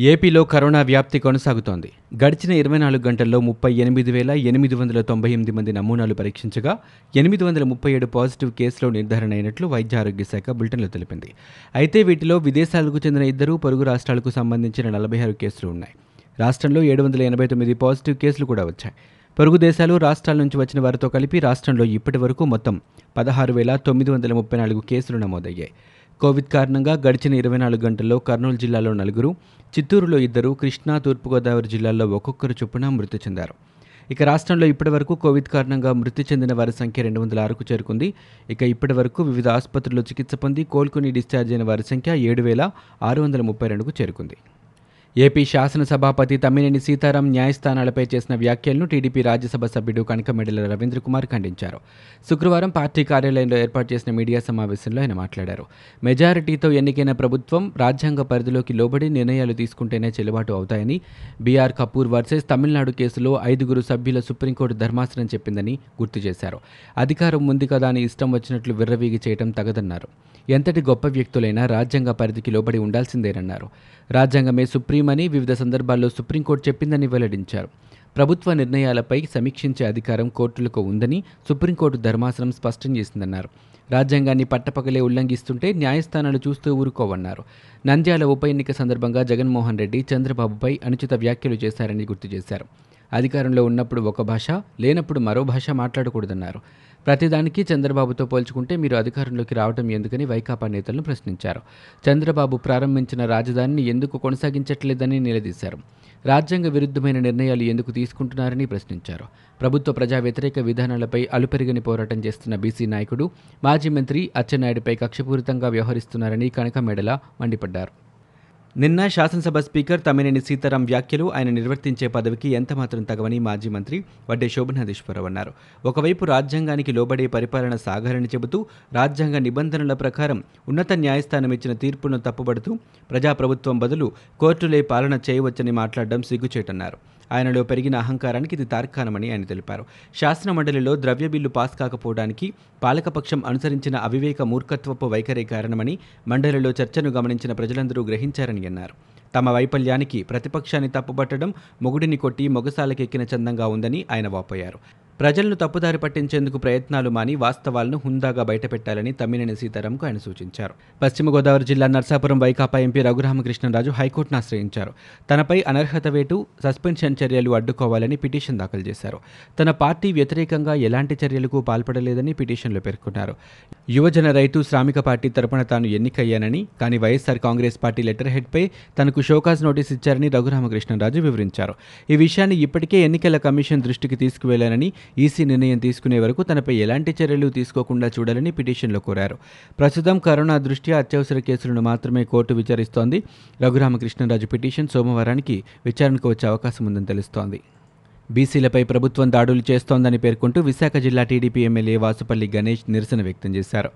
ఏపీలో కరోనా వ్యాప్తి కొనసాగుతోంది. గడిచిన ఇరవై నాలుగు గంటల్లో ముప్పై ఎనిమిది వేల ఎనిమిది వందల తొంభై ఎనిమిది మంది నమూనాలు పరీక్షించగా ఎనిమిది వందల ముప్పై ఏడు పాజిటివ్ కేసులు నిర్ధారణ అయినట్లు వైద్య ఆరోగ్య శాఖ బులెటిన్లో తెలిపింది. అయితే వీటిలో విదేశాలకు చెందిన ఇద్దరు పొరుగు రాష్ట్రాలకు సంబంధించిన నలభై ఆరు కేసులు ఉన్నాయి. రాష్ట్రంలో ఏడు వందల ఎనభై తొమ్మిది పాజిటివ్ కేసులు కూడా వచ్చాయి. పొరుగు దేశాలు రాష్ట్రాల నుంచి వచ్చిన వారితో కలిపి రాష్ట్రంలో ఇప్పటి వరకు మొత్తం పదహారు వేల తొమ్మిది వందల ముప్పై నాలుగు కేసులు నమోదయ్యాయి. కోవిడ్ కారణంగా గడిచిన ఇరవై నాలుగు గంటల్లో కర్నూలు జిల్లాలో నలుగురు చిత్తూరులో ఇద్దరు కృష్ణా తూర్పుగోదావరి జిల్లాల్లో ఒక్కొక్కరు చొప్పున మృతి చెందారు. ఇక రాష్ట్రంలో ఇప్పటివరకు కోవిడ్ కారణంగా మృతి చెందిన వారి సంఖ్య రెండు వందల ఆరుకు చేరుకుంది. ఇక ఇప్పటివరకు వివిధ ఆసుపత్రుల్లో చికిత్స పొంది కోలుకుని డిశ్చార్జ్ అయిన వారి సంఖ్య ఏడు వేల ఆరు వందల ముప్పై రెండుకు చేరుకుంది. ఏపీ శాసనసభాపతి తమ్మినేని సీతారాం న్యాయస్థానాలపై చేసిన వ్యాఖ్యలను టీడీపీ రాజ్యసభ సభ్యుడు కనకమెడల రవీంద్ర కుమార్ ఖండించారు. శుక్రవారం పార్టీ కార్యాలయంలో ఏర్పాటు చేసిన మీడియా సమావేశంలో ఆయన మాట్లాడారు. మెజారిటీతో ఎన్నికైన ప్రభుత్వం రాజ్యాంగ పరిధిలోకి లోబడి నిర్ణయాలు తీసుకుంటేనే చెల్లుబాటు అవుతాయని బీఆర్ కపూర్ వర్సెస్ తమిళనాడు కేసులో ఐదుగురు సభ్యుల సుప్రీంకోర్టు ధర్మాసనం చెప్పిందని గుర్తు చేశారు. అధికారం ఉంది కదా అని ఇష్టం వచ్చినట్లు విర్రవీగి చేయడం తగదన్నారు. ఎంతటి గొప్ప వ్యక్తులైనా రాజ్యాంగ పరిధికి లోబడి ఉండాల్సిందేనన్నారు. రాజ్యాంగమే సుప్రీమని వివిధ సందర్భాల్లో సుప్రీంకోర్టు చెప్పిందని వెల్లడించారు. ప్రభుత్వ నిర్ణయాలపై సమీక్షించే అధికారం కోర్టులకు ఉందని సుప్రీంకోర్టు ధర్మాసనం స్పష్టం చేసిందన్నారు. రాజ్యాంగాన్ని పట్టపగలే ఉల్లంఘిస్తుంటే న్యాయస్థానాలు చూస్తూ ఊరుకోవన్నారు. నంద్యాల ఉప ఎన్నిక సందర్భంగా జగన్మోహన్ రెడ్డి చంద్రబాబుపై అనుచిత వ్యాఖ్యలు చేశారని గుర్తు చేశారు. అధికారంలో ఉన్నప్పుడు ఒక భాష లేనప్పుడు మరో భాష మాట్లాడకూడదన్నారు. ప్రతిదానికి చంద్రబాబుతో పోల్చుకుంటే మీరు అధికారంలోకి రావడం ఎందుకని వైకాపా నేతలను ప్రశ్నించారు. చంద్రబాబు ప్రారంభించిన రాజధానిని ఎందుకు కొనసాగించట్లేదని నిలదీశారు. రాజ్యాంగ విరుద్ధమైన నిర్ణయాలు ఎందుకు తీసుకుంటున్నారని ప్రశ్నించారు. ప్రభుత్వ ప్రజా వ్యతిరేక విధానాలపై అలుపెరిగని పోరాటం చేస్తున్న బీసీ నాయకుడు మాజీ మంత్రి అచ్చెన్నాయుడిపై కక్షపూరితంగా వ్యవహరిస్తున్నారని కనకమెడల మండిపడ్డారు. నిన్న శాసనసభ స్పీకర్ తమ్మినేని సీతారాం వ్యాఖ్యలు ఆయన నిర్వర్తించే పదవికి ఎంతమాత్రం తగవని మాజీ మంత్రి వడ్డే శోభనాధీశ్వరరావు అన్నారు. ఒకవైపు రాజ్యాంగానికి లోబడే పరిపాలన సాగాలని చెబుతూ రాజ్యాంగ నిబంధనల ప్రకారం ఉన్నత న్యాయస్థానం ఇచ్చిన తీర్పును తప్పుబడుతూ ప్రజాప్రభుత్వం బదులు కోర్టులే పాలన చేయవచ్చని మాట్లాడడం సిగ్గుచేటన్నారు. ఆయనలో పెరిగిన అహంకారానికి ఇది తార్కాణమని ఆయన తెలిపారు. శాసన మండలిలో ద్రవ్య బిల్లు పాస్ కాకపోవడానికి పాలకపక్షం అనుసరించిన అవివేక మూర్ఖత్వపు వైఖరి కారణమని మండలిలో చర్చను గమనించిన ప్రజలందరూ గ్రహించారని అన్నారు. తమ వైఫల్యానికి ప్రతిపక్షాన్ని తప్పుబట్టడం మొగుడిని కొట్టి మొగసాలకెక్కిన చందంగా ఉందని ఆయన వాపోయారు. ప్రజలను తప్పుదారి పట్టించేందుకు ప్రయత్నాలు మాని వాస్తవాలను హుందాగా బయటపెట్టాలని తమ్మినేని సీతారాంకు ఆయన సూచించారు. పశ్చిమ గోదావరి జిల్లా నర్సాపురం వైకాపా ఎంపీ రఘురామకృష్ణరాజు హైకోర్టును ఆశ్రయించారు. తనపై అనర్హత వేటు సస్పెన్షన్ చర్యలు అడ్డుకోవాలని పిటిషన్ దాఖలు చేశారు. తన పార్టీ వ్యతిరేకంగా ఎలాంటి చర్యలకు పాల్పడలేదని పిటిషన్లో పేర్కొన్నారు. యువజన రైతు శ్రామిక పార్టీ తరపున తాను ఎన్నికయ్యానని కానీ వైఎస్ఆర్ కాంగ్రెస్ పార్టీ లెటర్ హెడ్పై తనకు షోకాజ్ నోటీస్ ఇచ్చారని రఘురామకృష్ణరాజు వివరించారు. ఈ విషయాన్ని ఇప్పటికే ఎన్నికల కమిషన్ దృష్టికి తీసుకువెళ్ళానని ఈసీ నిర్ణయం తీసుకునే వరకు తనపై ఎలాంటి చర్యలు తీసుకోకుండా చూడాలని పిటిషన్లో కోరారు. ప్రస్తుతం కరోనా దృష్ట్యా అత్యవసర కేసులను మాత్రమే కోర్టు విచారిస్తోంది. రఘురామకృష్ణరాజు పిటిషన్ సోమవారానికి విచారణకు వచ్చే అవకాశం ఉందని తెలుస్తోంది. బీసీలపై ప్రభుత్వం దాడులు చేస్తోందని పేర్కొంటూ విశాఖ జిల్లా టీడీపీ ఎమ్మెల్యే వాసుపల్లి గణేష్ నిరసన వ్యక్తం చేశారు.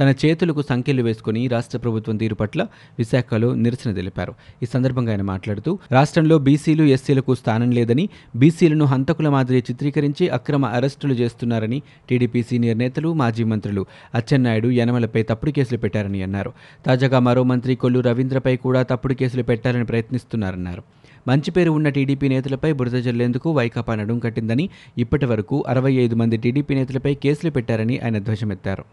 తన చేతులకు సంఖ్యలు వేసుకుని రాష్ట్ర ప్రభుత్వం తీరు పట్ల విశాఖలో నిరసన తెలిపారు. ఈ సందర్భంగా ఆయన మాట్లాడుతూ రాష్ట్రంలో బీసీలు ఎస్సీలకు స్థానం లేదని బీసీలను హంతకుల మాదిరి చిత్రీకరించి అక్రమ అరెస్టులు చేస్తున్నారని టీడీపీ సీనియర్ నేతలు మాజీ మంత్రులు అచ్చెన్నాయుడు యనమలపై తప్పుడు కేసులు పెట్టారని అన్నారు. తాజాగా మరో మంత్రి కొల్లు రవీంద్రపై కూడా తప్పుడు కేసులు పెట్టాలని ప్రయత్నిస్తున్నారన్నారు. మంచి పేరు ఉన్న టీడీపీ నేతలపై బురద జల్లేందుకు వైకాపా నడుం కట్టిందని ఇప్పటి వరకు అరవై ఐదు మంది టీడీపీ నేతలపై కేసులు పెట్టారని ఆయన ధ్వజమెత్తారు.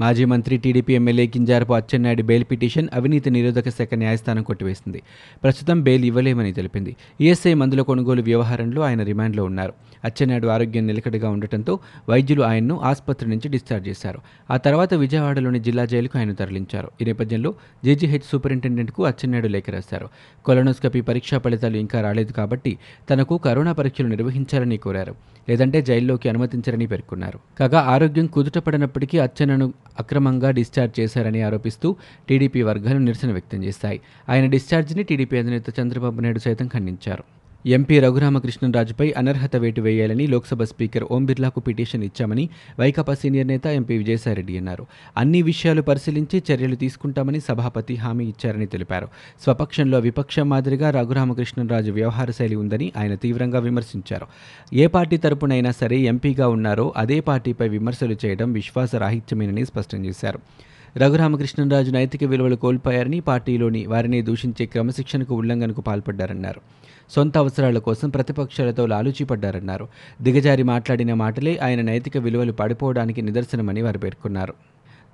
మాజీ మంత్రి TDP MLA Kinjarapu Atchannaidu bail petition అవినీతి నిరోధక శాఖ న్యాయస్థానం కొట్టివేసింది. ప్రస్తుతం బెయిల్ ఇవ్వలేమని తెలిపింది. ఈఎస్ఐ మందుల కొనుగోలు వ్యవహారంలో ఆయన రిమాండ్లో ఉన్నారు. అచ్చెన్నాయుడు ఆరోగ్యం నిలకడగా ఉండటంతో వైద్యులు ఆయన్ను ఆసుపత్రి నుంచి డిశ్చార్జ్ చేశారు. ఆ తర్వాత విజయవాడలోని జిల్లా జైలుకు ఆయన తరలించారు. ఈ నేపథ్యంలో జేజీహెచ్ సూపరింటెండెంట్కు అచ్చెన్నాయుడు లేఖ రాశారు. కొలనోస్కపీ పరీక్షా ఫలితాలు ఇంకా రాలేదు కాబట్టి తనకు కరోనా పరీక్షలు నిర్వహించాలని కోరారు. లేదంటే జైల్లోకి అనుమతించారని పేర్కొన్నారు. కాగా ఆరోగ్యం కుదుటపడినప్పటికీ అచ్చెన్నను అక్రమంగా డిశ్చార్జ్ చేశారని ఆరోపిస్తూ టీడీపీ వర్గాలు నిరసన వ్యక్తం చేశాయి. ఆయన డిశ్చార్జిని టీడీపీ అధినేత చంద్రబాబు నాయుడు సైతం ఖండించారు. ఎంపీ రఘురామకృష్ణరాజుపై అనర్హత వేటు వేయాలని లోక్సభ స్పీకర్ ఓం బిర్లాకు పిటిషన్ ఇచ్చామని వైకాపా సీనియర్ నేత ఎంపీ విజయసాయిరెడ్డి అన్నారు. అన్ని విషయాలు పరిశీలించి చర్యలు తీసుకుంటామని సభాపతి హామీ ఇచ్చారని తెలిపారు. స్వపక్షంలో విపక్షం మాదిరిగా రఘురామకృష్ణరాజు వ్యవహార శైలి ఉందని ఆయన తీవ్రంగా విమర్శించారు. ఏ పార్టీ తరపునైనా సరే ఎంపీగా ఉన్నారో అదే పార్టీపై విమర్శలు చేయడం విశ్వాసరాహిత్యమేనని స్పష్టం చేశారు. రఘురామకృష్ణరాజు నైతిక విలువలు కోల్పోయారని పార్టీలోని వారిని దూషించే క్రమశిక్షణకు ఉల్లంఘనకు పాల్పడ్డారన్నారు. సొంత అవసరాల కోసం ప్రతిపక్షాలతో లాలూచీపడ్డారన్నారు దిగజారి మాట్లాడిన మాటలే ఆయన నైతిక విలువలు పడిపోవడానికి నిదర్శనమని వారు పేర్కొన్నారు.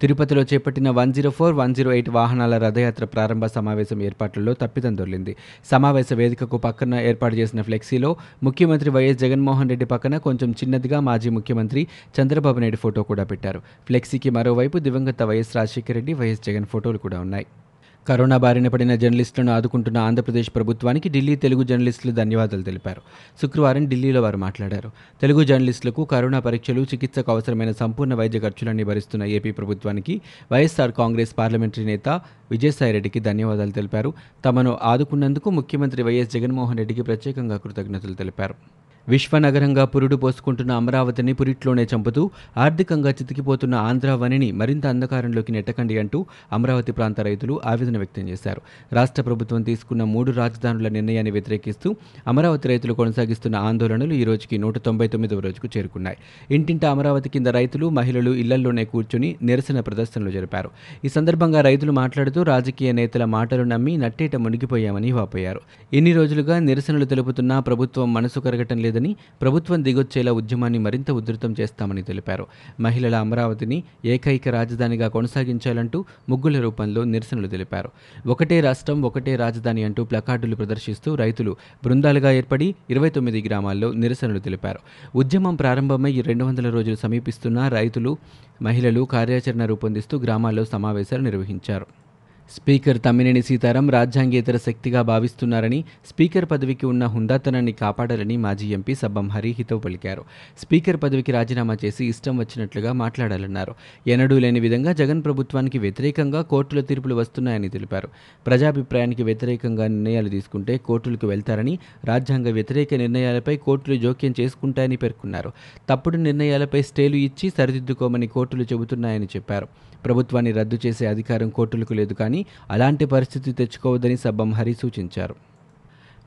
తిరుపతిలో చేపట్టిన one zero four one zero eight వాహనాల రథయాత్ర ప్రారంభ సమావేశం ఏర్పాట్లలో తప్పిదం దొర్లింది. సమావేశ వేదికకు పక్కన ఏర్పాటు చేసిన ఫ్లెక్సీలో ముఖ్యమంత్రి వైఎస్ జగన్మోహన్ రెడ్డి పక్కన కొంచెం చిన్నదిగా మాజీ ముఖ్యమంత్రి చంద్రబాబు నాయుడు ఫోటో కూడా పెట్టారు. ఫ్లెక్సీకి మరోవైపు దివంగత వైఎస్ రాజశేఖర రెడ్డి వైఎస్ జగన్ ఫోటోలు కూడా ఉన్నాయి. కరోనా బారిన పడిన జర్నలిస్టులను ఆదుకుంటున్న ఆంధ్రప్రదేశ్ ప్రభుత్వానికి ఢిల్లీ తెలుగు జర్నలిస్టులు ధన్యవాదాలు తెలిపారు. శుక్రవారం ఢిల్లీలో వారు మాట్లాడారు. తెలుగు జర్నలిస్టులకు కరోనా పరీక్షలు చికిత్సకు అవసరమైన సంపూర్ణ వైద్య ఖర్చులన్నీ భరిస్తున్న ఏపీ ప్రభుత్వానికి వైఎస్ఆర్ కాంగ్రెస్ పార్లమెంటరీ నేత విజయసాయిరెడ్డికి ధన్యవాదాలు తెలిపారు. తమను ఆదుకున్నందుకు ముఖ్యమంత్రి వైఎస్ జగన్మోహన్ రెడ్డికి ప్రత్యేకంగా కృతజ్ఞతలు తెలిపారు. విశ్వనగరంగా పురుడు పోసుకుంటున్న అమరావతిని పురిట్లోనే చంపుతూ ఆర్థికంగా చితికిపోతున్న ఆంధ్రావనిని మరింత అంధకారంలోకి నెట్టకండి అంటూ అమరావతి ప్రాంత రైతులు ఆవేదన వ్యక్తం చేశారు. రాష్ట్ర ప్రభుత్వం తీసుకున్న మూడు రాజధానుల నిర్ణయాన్ని వ్యతిరేకిస్తూ అమరావతి రైతులు కొనసాగిస్తున్న ఆందోళనలు ఈ రోజుకి నూట తొంభై తొమ్మిదవ రోజుకు చేరుకున్నాయి. ఇంటింట అమరావతి కింద రైతులు మహిళలు ఇళ్ళల్లోనే కూర్చుని నిరసన ప్రదర్శనలు జరిపారు. ఈ సందర్భంగా రైతులు మాట్లాడుతూ రాజకీయ నేతల మాటలు నమ్మి నట్టేట మునిగిపోయామని వాపోయారు. ఇన్ని రోజులుగా నిరసనలు తెలుపుతున్నా ప్రభుత్వం మనసు కరగటం లేదు లేదని ప్రభుత్వం దిగొచ్చేలా ఉద్యమాన్ని మరింత ఉధృతం చేస్తామని తెలిపారు. మహిళల అమరావతిని ఏకైక రాజధానిగా కొనసాగించాలంటూ ముగ్గుల రూపంలో నిరసనలు తెలిపారు. ఒకటే రాష్ట్రం ఒకటే రాజధాని అంటూ ప్లకార్డులు ప్రదర్శిస్తూ రైతులు బృందాలుగా ఏర్పడి ఇరవై తొమ్మిది గ్రామాల్లో నిరసనలు తెలిపారు. ఉద్యమం ప్రారంభమై రెండు వందల రోజులు సమీపిస్తున్న రైతులు మహిళలు కార్యాచరణ రూపొందిస్తూ గ్రామాల్లో సమావేశాలు నిర్వహించారు. స్పీకర్ తమ్మినేని సీతారాం రాజ్యాంగేతర శక్తిగా భావిస్తున్నారని స్పీకర్ పదవికి ఉన్న హుందాతనాన్ని కాపాడాలని మాజీ ఎంపీ సబ్బం హరి హితవు పలికారు. స్పీకర్ పదవికి రాజీనామా చేసి ఇష్టం వచ్చినట్లుగా మాట్లాడాలన్నారు. ఎన్నడూ లేని విధంగా జగన్ ప్రభుత్వానికి వ్యతిరేకంగా కోర్టుల తీర్పులు వస్తున్నాయని తెలిపారు. ప్రజాభిప్రాయానికి వ్యతిరేకంగా నిర్ణయాలు తీసుకుంటే కోర్టులకు వెళ్తారని రాజ్యాంగ వ్యతిరేక నిర్ణయాలపై కోర్టులు జోక్యం చేసుకుంటాయని పేర్కొన్నారు. తప్పుడు నిర్ణయాలపై స్టేలు ఇచ్చి సరిదిద్దుకోమని కోర్టులు చెబుతున్నాయని చెప్పారు. ప్రభుత్వాన్ని రద్దు చేసే అధికారం కోర్టులకు లేదు కానీ అలాంటి పరిస్థితి తెచ్చుకోవద్దని సబ్బం హరి సూచించారు.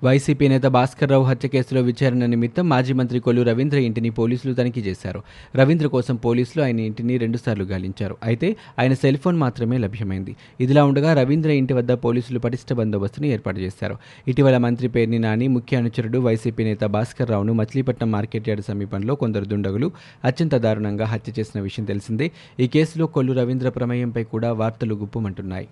వైసీపీ నేత భాస్కర్ రావు హత్య కేసులో విచారణ నిమిత్తం మాజీ మంత్రి కొల్లు రవీంద్ర ఇంటిని పోలీసులు తనిఖీ చేశారు. రవీంద్ర కోసం పోలీసులు ఆయన ఇంటిని రెండుసార్లు గాలించారు. అయితే ఆయన సెల్ ఫోన్ మాత్రమే లభ్యమైంది. ఇదిలా ఉండగా రవీంద్ర ఇంటి వద్ద పోలీసులు పటిష్ట బందోబస్తును ఏర్పాటు చేశారు. ఇటీవల మంత్రి పేర్ని నాని ముఖ్య అనుచరుడు వైసీపీ నేత భాస్కర్ రావును మచిలీపట్నం మార్కెట్ యార్డ్ సమీపంలో కొందరు దుండగులు అత్యంత దారుణంగా హత్య చేసిన విషయం తెలిసిందే. ఈ కేసులో కొల్లు రవీంద్ర ప్రమేయంపై కూడా వార్తలు గుప్పుమంటున్నాయి.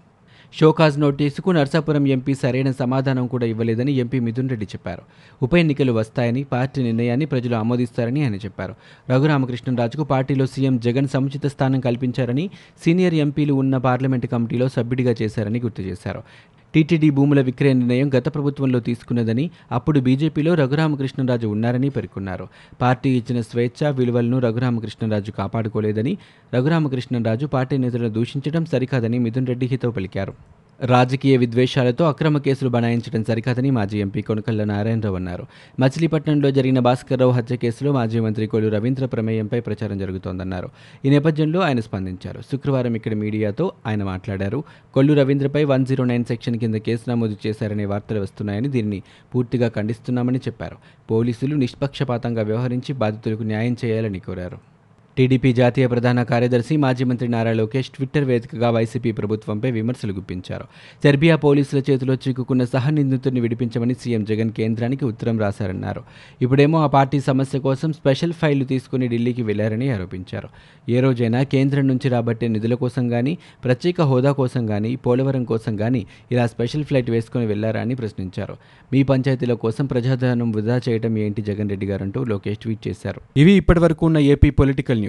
షోకాజ్ నోటీసుకు నర్సాపురం ఎంపీ సరైన సమాధానం కూడా ఇవ్వలేదని ఎంపీ మిథున్ రెడ్డి చెప్పారు. ఉప ఎన్నికలు వస్తాయని పార్టీ నిర్ణయాన్ని ప్రజలు ఆమోదిస్తారని ఆయన చెప్పారు. రఘురామకృష్ణరాజుకు పార్టీలో సీఎం జగన్ సముచిత స్థానం కల్పించారని సీనియర్ ఎంపీలు ఉన్న పార్లమెంటు కమిటీలో సభ్యుడిగా చేశారని గుర్తు చేశారు. టీటీడీ భూముల విక్రయ నిర్ణయం గత ప్రభుత్వంలో తీసుకున్నదని అప్పుడు బీజేపీలో రఘురామకృష్ణరాజు ఉన్నారని పేర్కొన్నారు. పార్టీ ఇచ్చిన స్వేచ్ఛ విలువలను రఘురామకృష్ణరాజు కాపాడుకోలేదని రఘురామకృష్ణరాజు పార్టీ నేతలను దూషించడం సరికాదని మిథున్ రెడ్డి హితవు పలికారు. రాజకీయ విద్వేషాలతో అక్రమ కేసులు బనాయించడం సరికాదని మాజీ ఎంపీ కొనకల్ల నారాయణరావు అన్నారు. మచిలీపట్నంలో జరిగిన భాస్కర్రావు హత్య కేసులో మాజీ మంత్రి కొలు రవీంద్ర ప్రమేయంపై ప్రచారం జరుగుతోందన్నారు. ఈ నేపథ్యంలో ఆయన స్పందించారు. శుక్రవారం ఇక్కడ మీడియాతో ఆయన మాట్లాడారు. కొల్లు రవీంద్రపై వన్ జీరో నైన్ సెక్షన్ కింద కేసు నమోదు చేశారనే వార్తలు వస్తున్నాయని దీన్ని పూర్తిగా ఖండిస్తున్నామని చెప్పారు. పోలీసులు నిష్పక్షపాతంగా వ్యవహరించి బాధితులకు న్యాయం చేయాలని కోరారు. టీడీపీ జాతీయ ప్రధాన కార్యదర్శి మాజీ మంత్రి నారా లోకేష్ ట్విట్టర్ వేదికగా వైసీపీ ప్రభుత్వంపై విమర్శలు గుప్పించారు. సెర్బియా పోలీసుల చేతిలో చిక్కుకున్న సహనిందితుడిని విడిపించమని సీఎం జగన్ కేంద్రానికి ఉత్తరం రాశారన్నారు. ఇప్పుడేమో ఆ పార్టీ సమస్య కోసం స్పెషల్ ఫైళ్ళు తీసుకుని ఢిల్లీకి వెళ్ళారని ఆరోపించారు. ఏ రోజైనా కేంద్రం నుంచి రాబట్టే నిధుల కోసం కానీ ప్రత్యేక హోదా కోసం కానీ పోలవరం కోసం కానీ ఇలా స్పెషల్ ఫ్లైట్ వేసుకుని వెళ్ళారా అని ప్రశ్నించారు. మీ పంచాయతీల కోసం ప్రజాధనం వృధా చేయడం ఏంటి జగన్ రెడ్డి గారంటూ లోకేష్ ట్వీట్ చేశారు. ఇవి ఇప్పటివరకు ఉన్న ఏపీ పొలిటికల్